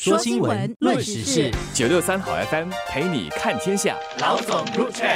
说新闻，论时事，九六三好 FM 陪你看天下。老总入场。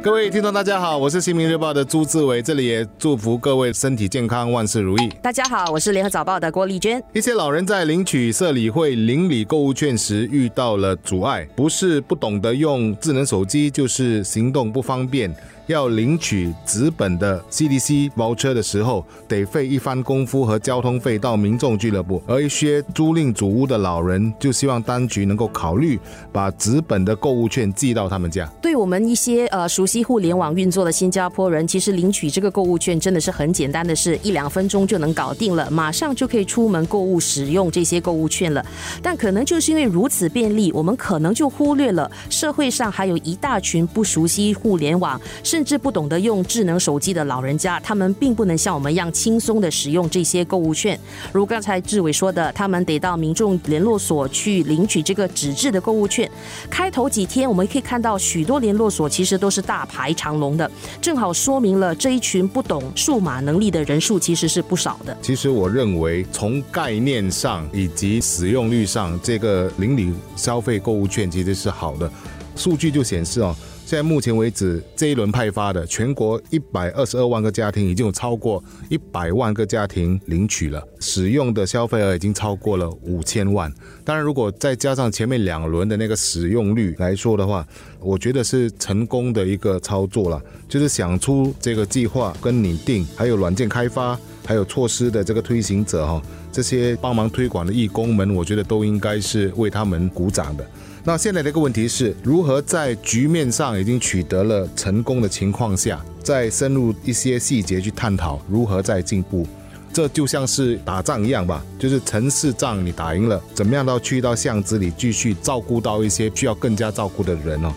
各位听众，大家好，我是新民日报的朱志伟，这里也祝福各位身体健康，万事如意。大家好，我是联合早报的郭丽娟。一些老人在领取社理会邻里购物券时遇到了阻碍，不是不懂得用智能手机，就是行动不方便。要领取纸本的 CDC 包车的时候，得费一番功夫和交通费到民众俱乐部。而一些租赁主屋的老人就希望当局能够考虑把纸本的购物券寄到他们家。对我们一些呃熟悉互联网运作的新加坡人，其实领取这个购物券真的是很简单的事，一两分钟就能搞定了，马上就可以出门购物使用这些购物券了。但可能就是因为如此便利，我们可能就忽略了社会上还有一大群不熟悉互联网。甚至不懂得用智能手机的老人家，他们并不能像我们一样轻松的使用这些购物券。如刚才志伟说的，他们得到民众联络所去领取这个纸质的购物券。开头几天，我们可以看到许多联络所其实都是大排长龙的，正好说明了这一群不懂数码能力的人数其实是不少的。其实我认为，从概念上以及使用率上，这个邻里消费购物券其实是好的。数据就显示哦。现在目前为止，这一轮派发的全国一百二十二万个家庭，已经有超过一百万个家庭领取了，使用的消费额已经超过了五千万。当然，如果再加上前面两轮的那个使用率来说的话，我觉得是成功的一个操作了。就是想出这个计划跟拟定，还有软件开发，还有措施的这个推行者哈，这些帮忙推广的义工们，我觉得都应该是为他们鼓掌的。那现在的一个问题是如何在局面上已经取得了成功的情况下，再深入一些细节去探讨如何再进步。这就像是打仗一样吧，就是城市仗你打赢了，怎么样都要去到巷子里继续照顾到一些需要更加照顾的人哦。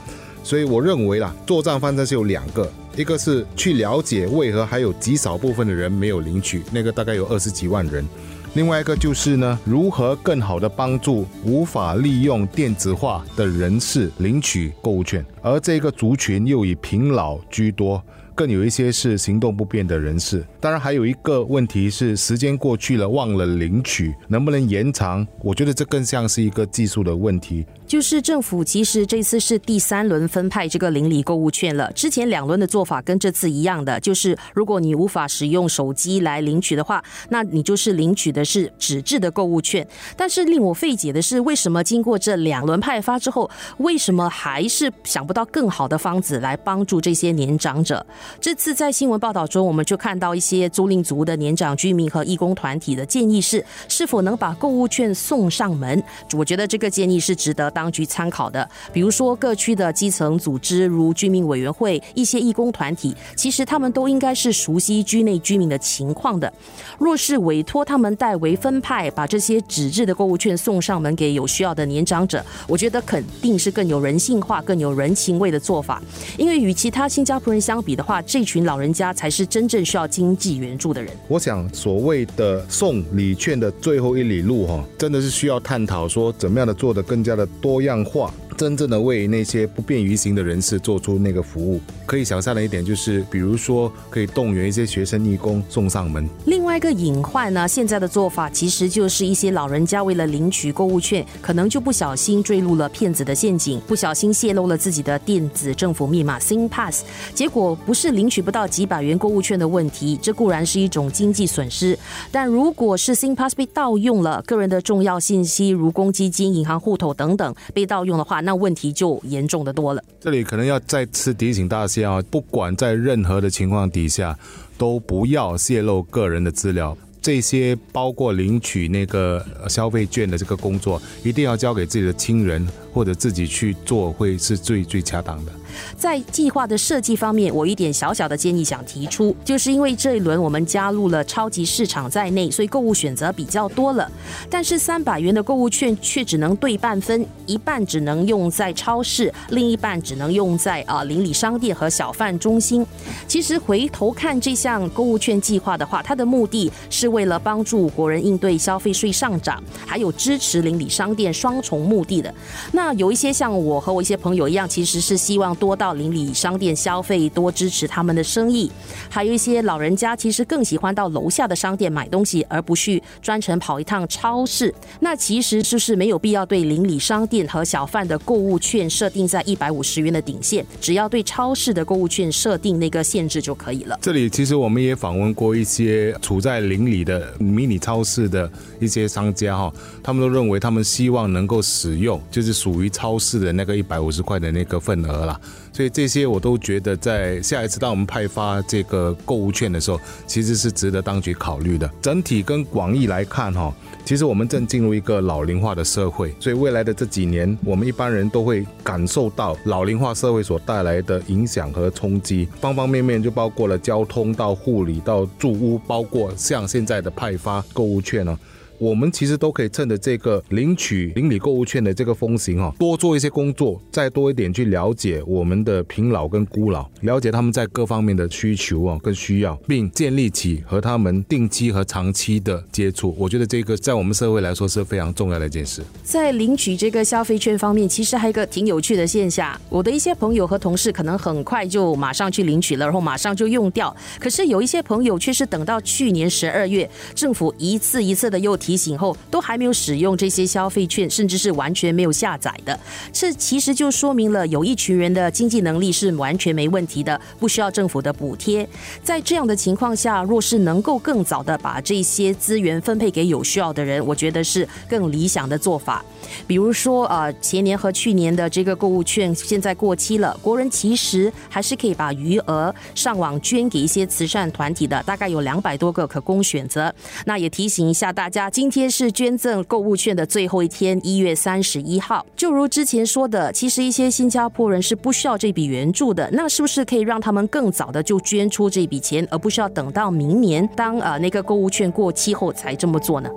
所以我认为啦，作战方针是有两个，一个是去了解为何还有极少部分的人没有领取，那个大概有二十几万人。另外一个就是呢，如何更好的帮助无法利用电子化的人士领取购物券，而这个族群又以贫老居多。更有一些是行动不便的人士，当然还有一个问题是时间过去了忘了领取，能不能延长？我觉得这更像是一个技术的问题。就是政府其实这次是第三轮分派这个邻里购物券了，之前两轮的做法跟这次一样的，就是如果你无法使用手机来领取的话，那你就是领取的是纸质的购物券。但是令我费解的是，为什么经过这两轮派发之后，为什么还是想不到更好的方子来帮助这些年长者？这次在新闻报道中，我们就看到一些租赁族的年长居民和义工团体的建议是，是否能把购物券送上门？我觉得这个建议是值得当当局参考的。比如说，各区的基层组织如居民委员会、一些义工团体，其实他们都应该是熟悉居内居民的情况的。若是委托他们代为分派，把这些纸质的购物券送上门给有需要的年长者，我觉得肯定是更有人性化、更有人情味的做法。因为与其他新加坡人相比的话，这群老人家才是真正需要经济援助的人。我想，所谓的送礼券的最后一里路，哈，真的是需要探讨说，怎么样的做的更加的多样化。真正的为那些不便于行的人士做出那个服务，可以想象的一点就是，比如说可以动员一些学生义工送上门。外一个隐患呢，现在的做法其实就是一些老人家为了领取购物券，可能就不小心坠入了骗子的陷阱，不小心泄露了自己的电子政府密码 SingPass，结果不是领取不到几百元购物券的问题，这固然是一种经济损失，但如果是 SingPass 被盗用了，个人的重要信息如公积金、银行户头等等被盗用的话，那问题就严重的多了。这里可能要再次提醒大家啊，不管在任何的情况底下，都不要泄露个人的资料。这些包括领取那个消费券的这个工作，一定要交给自己的亲人或者自己去做，会是最最恰当的。在计划的设计方面，我一点小小的建议想提出，就是因为这一轮我们加入了超级市场在内，所以购物选择比较多了。但是三百元的购物券却只能对半分，一半只能用在超市，另一半只能用在啊邻里商店和小贩中心。其实回头看这项购物券计划的话，它的目的是为了帮助国人应对消费税上涨，还有支持邻里商店双重目的的。那有一些像我和我一些朋友一样，其实是希望。多到邻里商店消费，多支持他们的生意。还有一些老人家其实更喜欢到楼下的商店买东西，而不去专程跑一趟超市。那其实就是没有必要对邻里商店和小贩的购物券设定在一百五十元的顶线，只要对超市的购物券设定那个限制就可以了。这里其实我们也访问过一些处在邻里的迷你超市的一些商家哈，他们都认为他们希望能够使用就是属于超市的那个一百五十块的那个份额啦。所以这些我都觉得在下一次当我们派发这个购物券的时候，其实是值得当局考虑的。整体跟广义来看哈，其实我们正进入一个老龄化的社会，所以未来的这几年，我们一般人都会感受到老龄化社会所带来的影响和冲击，方方面面就包括了交通到护理到住屋，包括像现在的派发购物券呢。我们其实都可以趁着这个领取邻里购物券的这个风行哈，多做一些工作，再多一点去了解我们的贫老跟孤老，了解他们在各方面的需求啊跟需要，并建立起和他们定期和长期的接触。我觉得这个在我们社会来说是非常重要的一件事。在领取这个消费券方面，其实还有一个挺有趣的现象，我的一些朋友和同事可能很快就马上去领取了，然后马上就用掉。可是有一些朋友却是等到去年十二月，政府一次一次的又。提醒后都还没有使用这些消费券，甚至是完全没有下载的，这其实就说明了有一群人的经济能力是完全没问题的，不需要政府的补贴。在这样的情况下，若是能够更早的把这些资源分配给有需要的人，我觉得是更理想的做法。比如说，呃，前年和去年的这个购物券现在过期了，国人其实还是可以把余额上网捐给一些慈善团体的，大概有两百多个可供选择。那也提醒一下大家。今天是捐赠购物券的最后一天，一月三十一号。就如之前说的，其实一些新加坡人是不需要这笔援助的。那是不是可以让他们更早的就捐出这笔钱，而不需要等到明年当呃那个购物券过期后才这么做呢？